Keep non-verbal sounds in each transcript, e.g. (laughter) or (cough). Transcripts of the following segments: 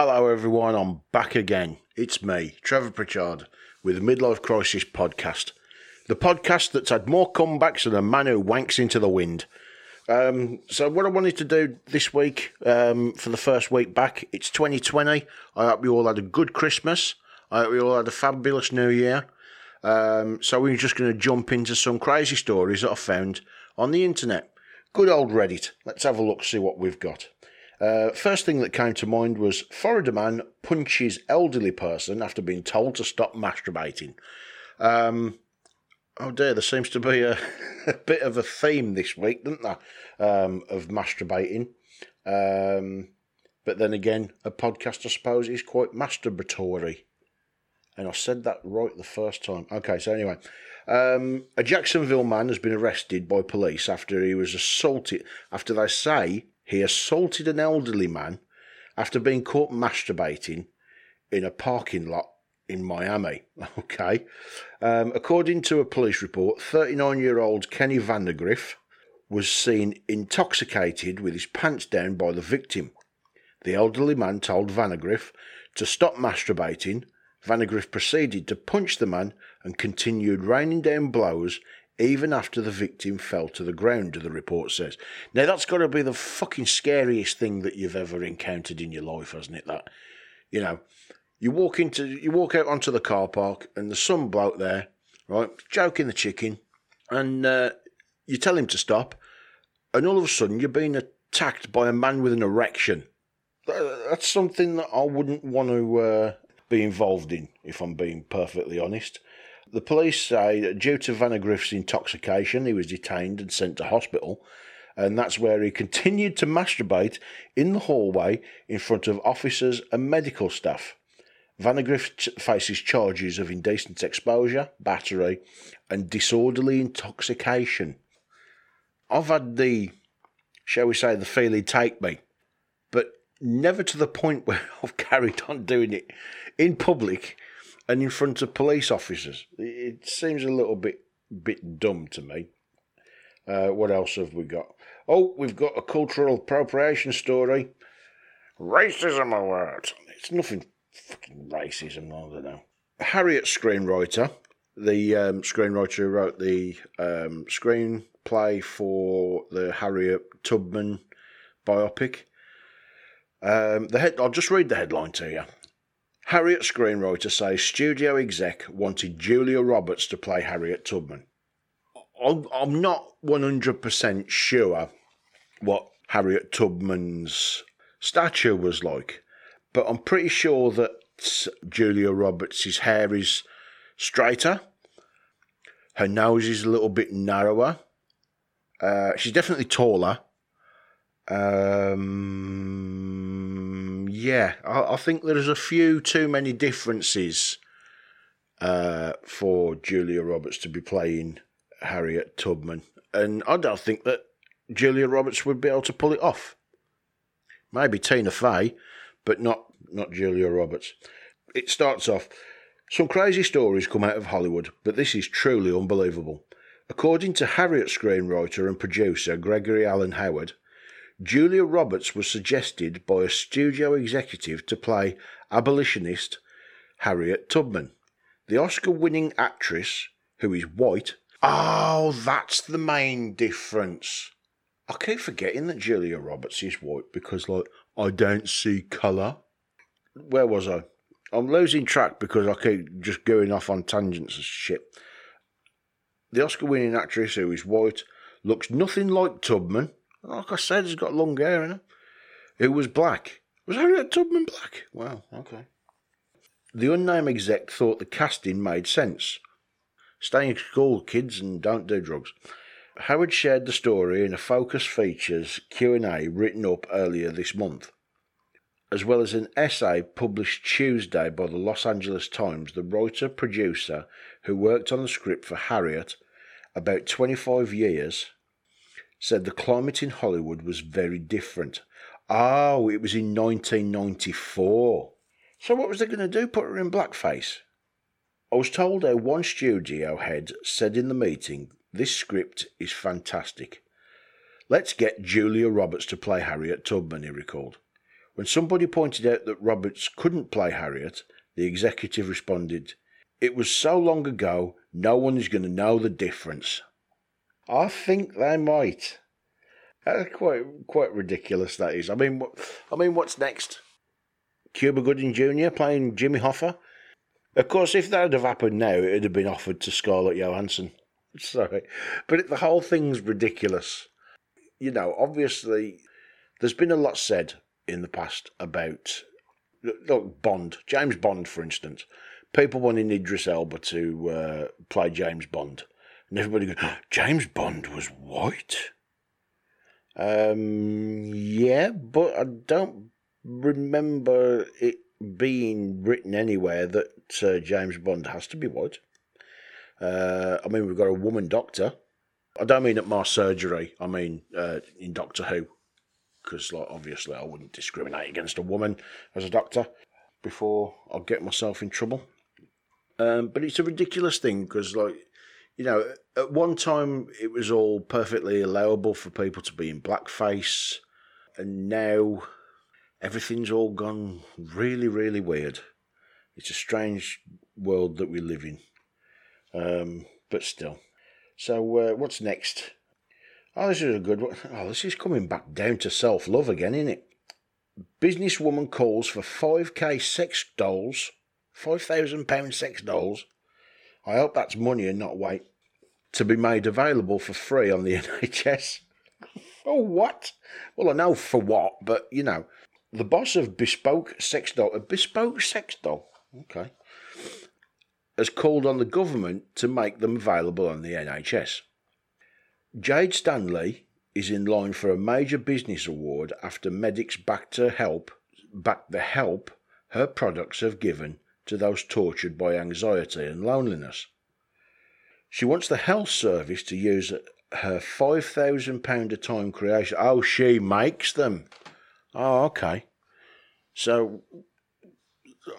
Hello, everyone. I'm back again. It's me, Trevor Pritchard, with the Midlife Crisis podcast. The podcast that's had more comebacks than a man who wanks into the wind. Um, so, what I wanted to do this week um, for the first week back, it's 2020. I hope you all had a good Christmas. I hope you all had a fabulous New Year. Um, so, we're just going to jump into some crazy stories that I found on the internet. Good old Reddit. Let's have a look, see what we've got. Uh, first thing that came to mind was Florida man punches elderly person after being told to stop masturbating. Um, oh dear, there seems to be a, (laughs) a, bit of a theme this week, doesn't there, um, of masturbating. Um, but then again, a podcast, I suppose, is quite masturbatory. And I said that right the first time. Okay, so anyway, um, a Jacksonville man has been arrested by police after he was assaulted, after they say he assaulted an elderly man after being caught masturbating in a parking lot in Miami. (laughs) Okay. Um, according to a police report, 39 year old Kenny Vandergriff was seen intoxicated with his pants down by the victim. The elderly man told Vandergriff to stop masturbating. Vandergriff proceeded to punch the man and continued raining down blows even after the victim fell to the ground, the report says. Now, that's got to be the fucking scariest thing that you've ever encountered in your life, hasn't it? That, you know, you walk into, you walk out onto the car park and there's some bloke there, right, joking the chicken, and uh, you tell him to stop, and all of a sudden you're being attacked by a man with an erection. That's something that I wouldn't want to uh, be involved in, if I'm being perfectly honest. The police say that due to Vandergriff's intoxication, he was detained and sent to hospital, and that's where he continued to masturbate in the hallway in front of officers and medical staff. Vandergriff faces charges of indecent exposure, battery, and disorderly intoxication. I've had the, shall we say, the feeling take me, but never to the point (laughs) where I've carried on doing it in public and in front of police officers. It seems a little bit bit dumb to me. Uh, what else have we got? Oh, we've got a cultural appropriation story. Racism alert. It's nothing fucking racism, I don't know. Harriet screenwriter, the um, screenwriter who wrote the um, screenplay for the Harriet Tubman biopic. Um, the head, I'll just read the headline to you. Harriet screenwriter says studio exec wanted Julia Roberts to play Harriet Tubman. I'm not 100% sure what Harriet Tubman's stature was like, but I'm pretty sure that Julia Roberts' hair is straighter, her nose is a little bit narrower, uh, she's definitely taller. Um, yeah, I, I, think there's a few too many differences uh, for Julia Roberts to be playing Harriet Tubman, and I don't think that Julia Roberts would be able to pull it off. Maybe Tina Fey, but not not Julia Roberts. It starts off. Some crazy stories come out of Hollywood, but this is truly unbelievable. According to Harriet screenwriter and producer Gregory Allen Howard, Julia Roberts was suggested by a studio executive to play abolitionist Harriet Tubman. The Oscar winning actress, who is white, oh, that's the main difference. I keep forgetting that Julia Roberts is white because, like, I don't see colour. Where was I? I'm losing track because I keep just going off on tangents and shit. The Oscar winning actress, who is white, looks nothing like Tubman like I said, he's got long hair, in it. It was black. Was Harriet Tubman black? Wow, okay. The unnamed exec thought the casting made sense. Stay in school, kids, and don't do drugs. Howard shared the story in a Focus Features Q&A written up earlier this month. As well as an essay published Tuesday by the Los Angeles Times, the writer-producer who worked on the script for Harriet about 25 years said the climate in Hollywood was very different. Oh, it was in 1994. So what was they going to do? Put her in blackface? I was told how one studio head said in the meeting, this script is fantastic. Let's get Julia Roberts to play Harriet Tubman, he recalled. When somebody pointed out that Roberts couldn't play Harriet, the executive responded, It was so long ago, no one is going to know the difference. I think they might. That's quite quite ridiculous. That is. I mean, I mean, what's next? Cuba Gooding Jr. playing Jimmy Hoffa. Of course, if that had happened now, it would have been offered to Scarlett Johansson. (laughs) Sorry, but the whole thing's ridiculous. You know, obviously, there's been a lot said in the past about look Bond, James Bond, for instance. People wanting Idris Elba to uh, play James Bond, and everybody goes, "James Bond was white." Um, yeah, but I don't remember it being written anywhere that uh, James Bond has to be white. Uh, I mean, we've got a woman doctor. I don't mean at my surgery. I mean uh, in Doctor Who, because like obviously I wouldn't discriminate against a woman as a doctor before I get myself in trouble. Um, but it's a ridiculous thing because, like, you know, at one time it was all perfectly allowable for people to be in blackface, and now everything's all gone really, really weird. It's a strange world that we live in. Um, but still. So, uh, what's next? Oh, this is a good one. Oh, this is coming back down to self love again, isn't it? Businesswoman calls for 5k sex dolls, £5,000 sex dolls. I hope that's money and not weight. To be made available for free on the (laughs) NHS. for what? Well, I know for what, but you know, the boss of Bespoke Sex Doll, a Bespoke Sex Doll, okay, has called on the government to make them available on the NHS. Jade Stanley is in line for a major business award after medics backed her help backed the help her products have given to those tortured by anxiety and loneliness. She wants the health service to use her £5,000 a time creation. Oh, she makes them. Oh, okay. So,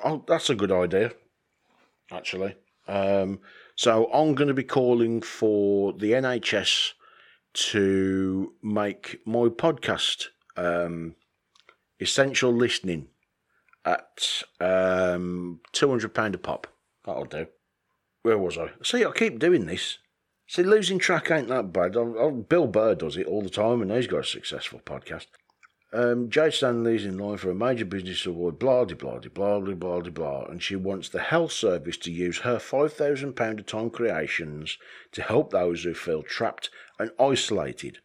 oh, that's a good idea actually. Um, so I'm going to be calling for the NHS to make my podcast um, essential listening at um, £200 a pop. That'll do. Where was I? See, I keep doing this. See, losing track ain't that bad. I, I, Bill Burr does it all the time, and he's got a successful podcast. Um, Jade Stanley's in line for a major business award, blah, blah, blah, blah, blah, blah, blah, and she wants the health service to use her £5,000 a time creations to help those who feel trapped and isolated.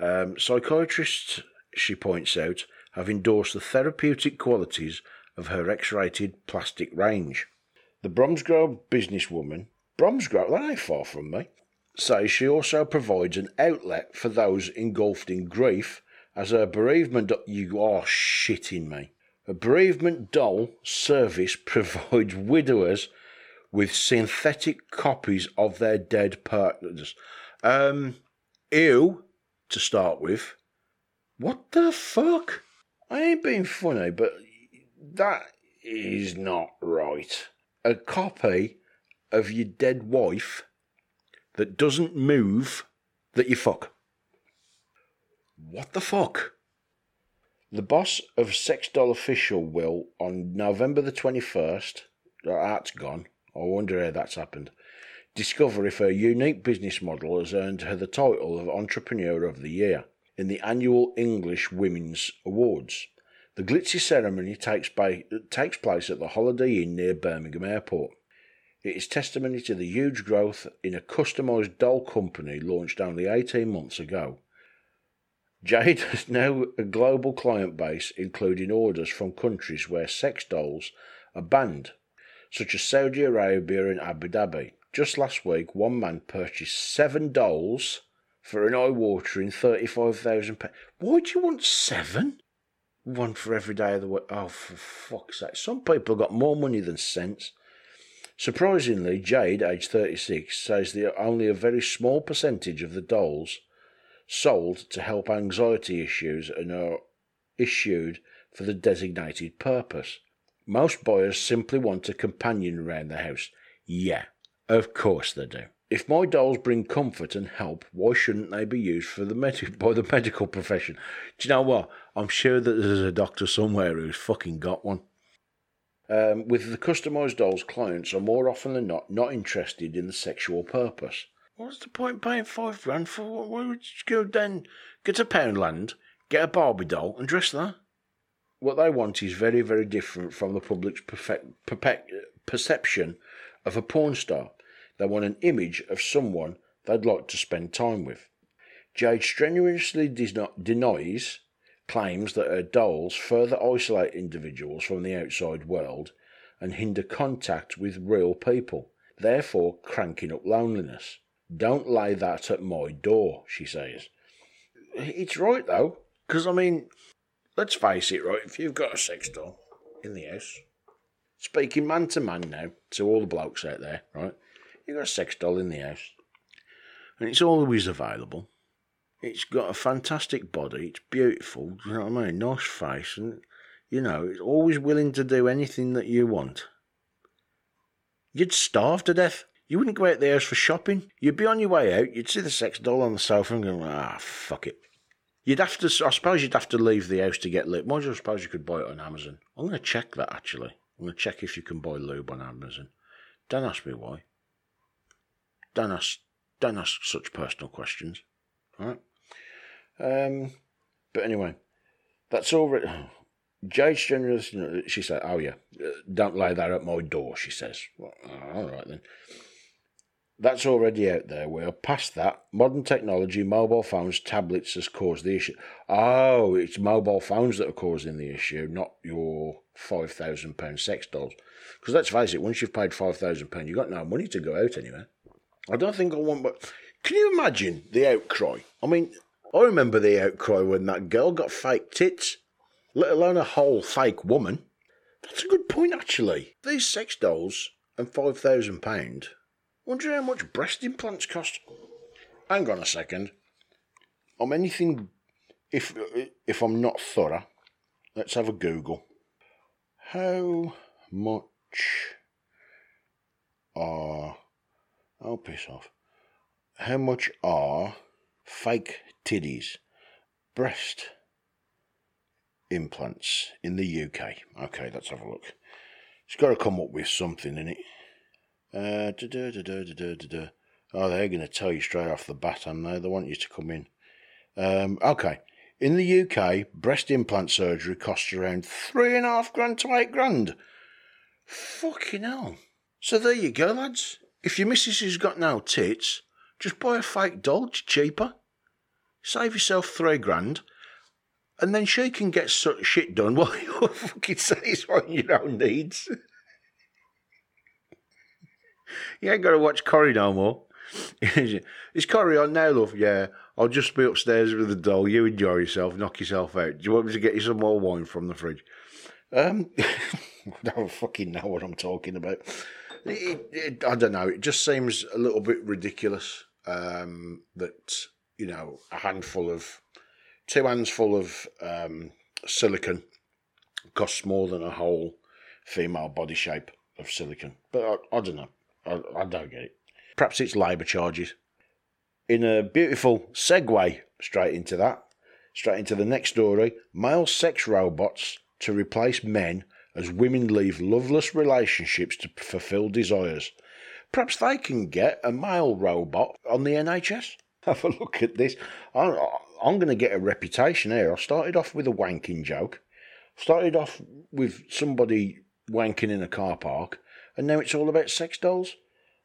Um, psychiatrists, she points out, have endorsed the therapeutic qualities of her X rated plastic range. The Bromsgrove businesswoman, Bromsgrove, that ain't far from me, says she also provides an outlet for those engulfed in grief as a bereavement, you are shitting me. A bereavement doll service provides widowers with synthetic copies of their dead partners. Um, ew, to start with. What the fuck? I ain't being funny, but that is not right. A copy of your dead wife that doesn't move that you fuck. What the fuck? The boss of Sex Doll Official will, on November the 21st, that's gone. I wonder how that's happened. Discover if her unique business model has earned her the title of Entrepreneur of the Year in the annual English Women's Awards. The glitzy ceremony takes, by, takes place at the Holiday Inn near Birmingham Airport. It is testimony to the huge growth in a customised doll company launched only 18 months ago. Jade (laughs) has now a global client base, including orders from countries where sex dolls are banned, such as Saudi Arabia and Abu Dhabi. Just last week, one man purchased seven dolls for an eye-watering thirty-five thousand pounds. Why do you want seven? One for every day of the week. Oh, for fuck's sake! Some people got more money than sense. Surprisingly, Jade, aged 36, says that only a very small percentage of the dolls sold to help anxiety issues and are issued for the designated purpose. Most buyers simply want a companion around the house. Yeah, of course they do. If my dolls bring comfort and help, why shouldn't they be used for the med- by the medical profession? Do you know what? I'm sure that there's a doctor somewhere who's fucking got one. Um, with the customised dolls, clients are more often than not not interested in the sexual purpose. What's the point paying five grand for? Why would you go then get a Poundland, get a Barbie doll, and dress that? What they want is very, very different from the public's perfect, perfect, perception of a porn star. They want an image of someone they'd like to spend time with. Jade strenuously denies claims that her dolls further isolate individuals from the outside world and hinder contact with real people, therefore cranking up loneliness. Don't lay that at my door, she says. It's right though, because I mean, let's face it, right? If you've got a sex doll in the house, speaking man to man now to all the blokes out there, right? You've got a sex doll in the house, and it's always available. It's got a fantastic body. It's beautiful. You know what I mean? Nice face, and you know, it's always willing to do anything that you want. You'd starve to death. You wouldn't go out the house for shopping. You'd be on your way out. You'd see the sex doll on the sofa and go, ah, fuck it. You'd have to. I suppose you'd have to leave the house to get lit. Might I suppose you could buy it on Amazon. I'm going to check that actually. I'm going to check if you can buy lube on Amazon. Don't ask me why. Don't ask. Don't ask such personal questions. All right. Um, but anyway, that's all. (sighs) Jade Generous, she said, "Oh yeah, uh, don't lay that at my door." She says, well, "All right then." That's already out there. We're past that. Modern technology, mobile phones, tablets has caused the issue. Oh, it's mobile phones that are causing the issue, not your five thousand pound sex dolls. Because let's face it, once you've paid five thousand pound, you've got no money to go out anywhere. I don't think I want, but can you imagine the outcry? I mean, I remember the outcry when that girl got fake tits, let alone a whole fake woman. That's a good point, actually. These sex dolls and five thousand pound. Wonder how much breast implants cost. Hang on a second. I'm anything. If if I'm not thorough, let's have a Google. How much are? Oh, piss off. How much are fake titties, breast implants in the UK. Okay, let's have a look. It's got to come up with something in it. Uh, oh, they're going to tell you straight off the bat, and they? They want you to come in. Um, okay. In the UK, breast implant surgery costs around three and a half grand to eight grand. Fucking hell. So there you go, lads. If your missus has got no tits, just buy a fake doll, it's cheaper save yourself three grand, and then she can get such shit done (laughs) while you're fucking satisfying your own needs. (laughs) you ain't got to watch Corrie no more. (laughs) Is Corrie on now, love? Yeah, I'll just be upstairs with the doll. You enjoy yourself, knock yourself out. Do you want me to get you some more wine from the fridge? Um, I don't fucking know what I'm talking about. It, it, I don't know. It just seems a little bit ridiculous um, that you know, a handful of, two hands full of um, silicon costs more than a whole female body shape of silicon. But I, I don't know. I, I don't get it. Perhaps it's labour charges. In a beautiful segue straight into that, straight into the next story male sex robots to replace men as women leave loveless relationships to fulfill desires. Perhaps they can get a male robot on the NHS (laughs) have a look at this. I'm, I'm going to get a reputation here. I started off with a wanking joke, started off with somebody wanking in a car park, and now it's all about sex dolls.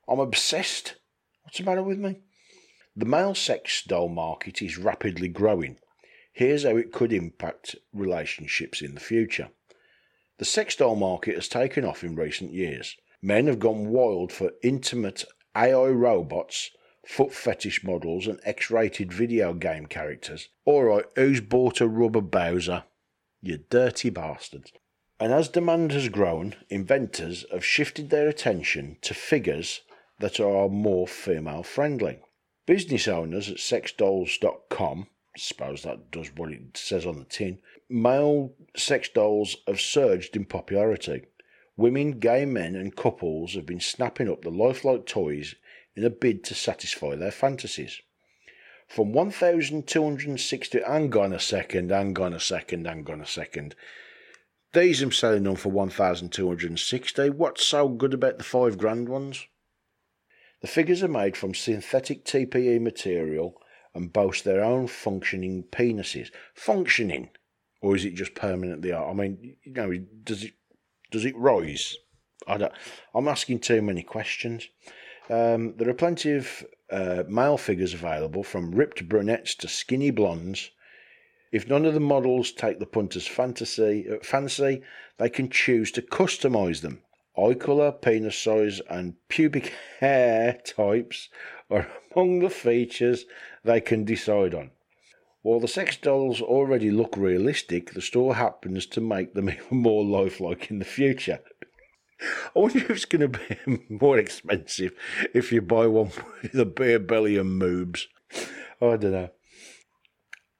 I'm obsessed. What's the matter with me? The male sex doll market is rapidly growing. Here's how it could impact relationships in the future. The sex doll market has taken off in recent years. Men have gone wild for intimate AI robots foot fetish models, and X rated video game characters. Alright, who's bought a rubber Bowser? You dirty bastards. And as demand has grown, inventors have shifted their attention to figures that are more female friendly. Business owners at sexdolls.com, suppose that does what it says on the tin, male sex dolls have surged in popularity. Women, gay men, and couples have been snapping up the lifelike toys in a bid to satisfy their fantasies. From 1,260, hang on a second, hang on a second, hang on a second. These I'm selling them for 1,260. What's so good about the five grand ones? The figures are made from synthetic TPE material and boast their own functioning penises. Functioning? Or is it just permanently I mean, you know, does it does it rise? I don't, I'm asking too many questions. Um, there are plenty of uh, male figures available, from ripped brunettes to skinny blondes. If none of the models take the punter's fantasy, uh, fancy, they can choose to customise them. Eye colour, penis size, and pubic (laughs) hair types are among the features they can decide on. While the sex dolls already look realistic, the store happens to make them (laughs) even more lifelike in the future. (laughs) I wonder if it's going to be more expensive if you buy one with a bare belly and moobs. I don't know.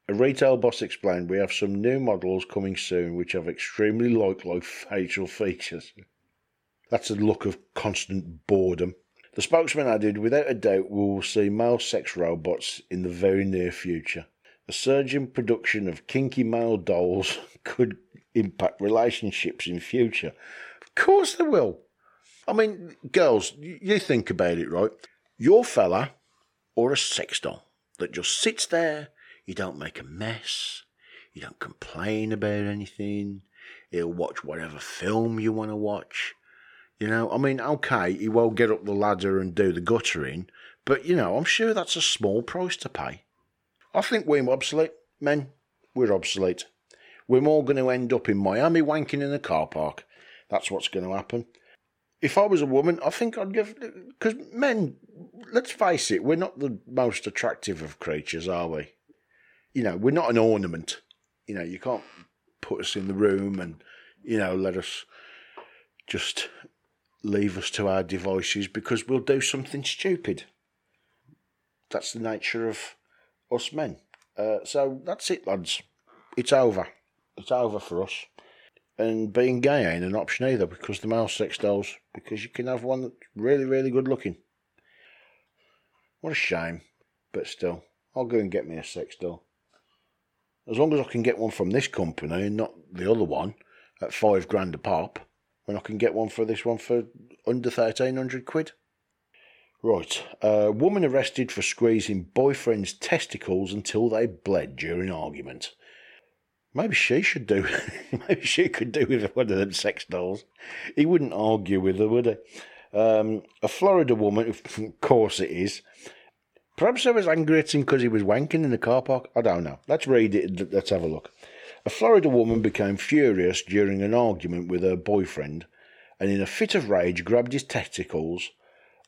A retail boss explained we have some new models coming soon which have extremely lifelike facial features. That's a look of constant boredom. The spokesman added, without a doubt, we will see male sex robots in the very near future. A surge in production of kinky male dolls (laughs) could impact relationships in future. Of course they will. I mean, girls, you think about it, right? Your fella or a sex doll that just sits there, you don't make a mess, you don't complain about anything, he'll watch whatever film you want to watch, you know, I mean, okay, he won't get up the ladder and do the guttering, but you know, I'm sure that's a small price to pay. I think we're obsolete, men. We're obsolete. We're all going to end up in Miami wanking in a car park. That's what's going to happen. If I was a woman, I think I'd give. Because men, let's face it, we're not the most attractive of creatures, are we? You know, we're not an ornament. You know, you can't put us in the room and, you know, let us just leave us to our devices because we'll do something stupid. That's the nature of us men. Uh, so that's it, lads. It's over. It's over for us. And being gay ain't an option either because the male sex dolls, because you can have one that's really, really good looking. What a shame. But still, I'll go and get me a sex doll. As long as I can get one from this company and not the other one at five grand a pop when I can get one for this one for under 1300 quid. Right, a woman arrested for squeezing boyfriend's testicles until they bled during argument. Maybe she should do. (laughs) maybe she could do with one of them sex dolls. He wouldn't argue with her, would he? Um, a Florida woman, of (laughs) course it is. Perhaps I was angry at him because he was wanking in the car park. I don't know. Let's read it. Let's have a look. A Florida woman became furious during an argument with her boyfriend and, in a fit of rage, grabbed his testicles,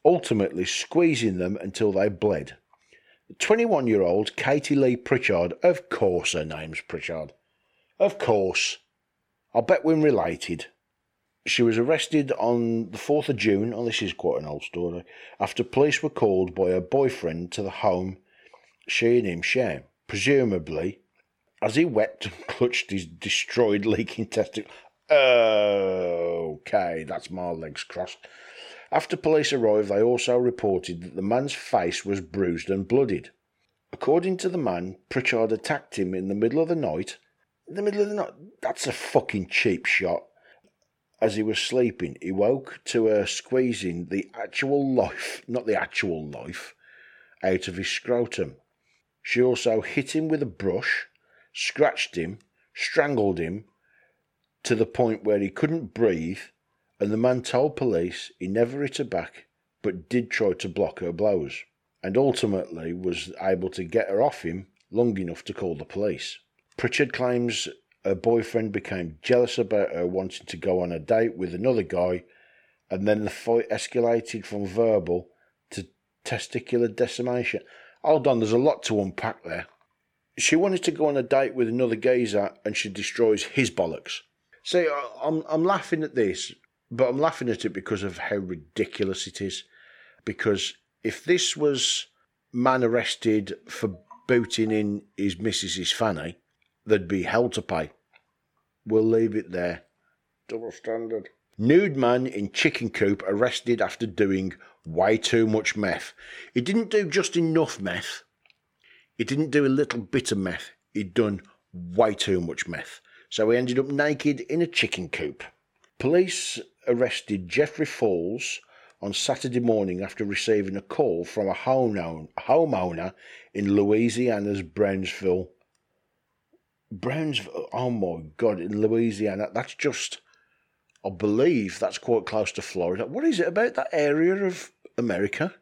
ultimately squeezing them until they bled. 21 year old Katie Lee Pritchard, of course her name's Pritchard. Of course. I bet we're related. She was arrested on the 4th of June, oh, this is quite an old story, after police were called by her boyfriend to the home she and him share. Presumably, as he wept and (laughs) clutched his destroyed, leaking testicle. Okay, that's my legs crossed. After police arrived, they also reported that the man's face was bruised and bloodied. According to the man, Pritchard attacked him in the middle of the night. In the middle of the night? That's a fucking cheap shot. As he was sleeping, he woke to her squeezing the actual life, (laughs) not the actual life, out of his scrotum. She also hit him with a brush scratched him, strangled him to the point where he couldn't breathe, and the man told police he never hit her back but did try to block her blows, and ultimately was able to get her off him long enough to call the police. Pritchard claims her boyfriend became jealous about her wanting to go on a date with another guy, and then the fight escalated from verbal to testicular decimation. Hold on, there's a lot to unpack there she wanted to go on a date with another geezer and she destroys his bollocks. See, I'm, I'm laughing at this, but I'm laughing at it because of how ridiculous it is. Because if this was man arrested for booting in his missus's fanny, there'd be hell to pay. We'll leave it there. Double standard. Nude man in chicken coop arrested after doing way too much meth. He didn't do just enough meth. He didn't do a little bit of meth. He'd done way too much meth. So he ended up naked in a chicken coop. Police arrested Jeffrey Falls on Saturday morning after receiving a call from a homeowner in Louisiana's Brownsville. Brownsville, oh my God, in Louisiana. That's just I believe that's quite close to Florida. What is it about that area of America?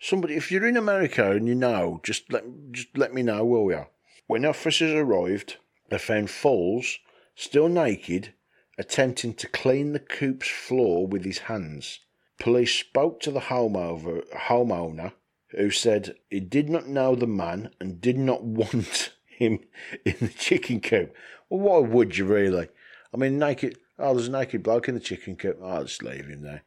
Somebody, if you're in America and you know, just let just let me know we are. When officers arrived, they found Falls still naked, attempting to clean the coop's floor with his hands. Police spoke to the homeowner, homeowner who said he did not know the man and did not (laughs) want him in the chicken coop. Well, why would you really? I mean, naked. Oh, there's a naked bloke in the chicken coop. Oh, I'll just leave him there.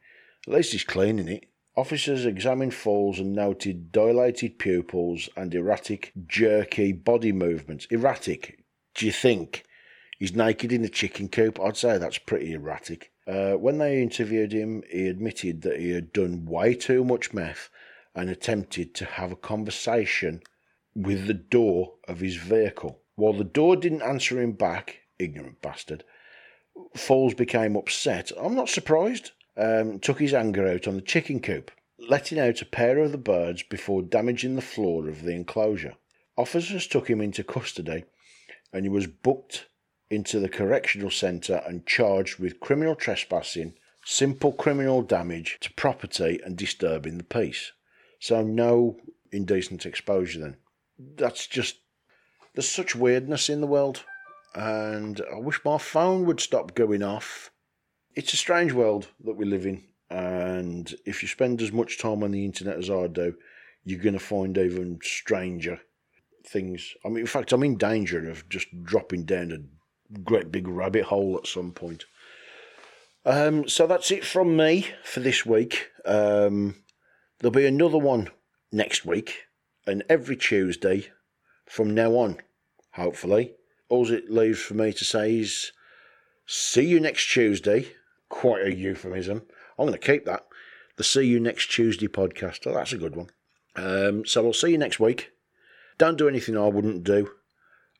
At least he's cleaning it. Officers examined Falls and noted dilated pupils and erratic, jerky body movements. Erratic, do you think? He's naked in the chicken coop? I'd say that's pretty erratic. Uh, when they interviewed him, he admitted that he had done way too much meth and attempted to have a conversation with the door of his vehicle. While the door didn't answer him back, ignorant bastard, Falls became upset. I'm not surprised. Um, took his anger out on the chicken coop, letting out a pair of the birds before damaging the floor of the enclosure. Officers took him into custody and he was booked into the correctional centre and charged with criminal trespassing, simple criminal damage to property, and disturbing the peace. So, no indecent exposure then. That's just. There's such weirdness in the world and I wish my phone would stop going off. It's a strange world that we live in, and if you spend as much time on the internet as I do, you're going to find even stranger things. I mean, in fact, I'm in danger of just dropping down a great big rabbit hole at some point. Um, so that's it from me for this week. Um, there'll be another one next week, and every Tuesday from now on, hopefully all it leaves for me to say is see you next Tuesday. Quite a euphemism. I'm going to keep that. The See You Next Tuesday podcast. Oh, that's a good one. Um, so we'll see you next week. Don't do anything I wouldn't do.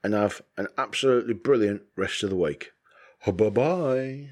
And have an absolutely brilliant rest of the week. Bye bye.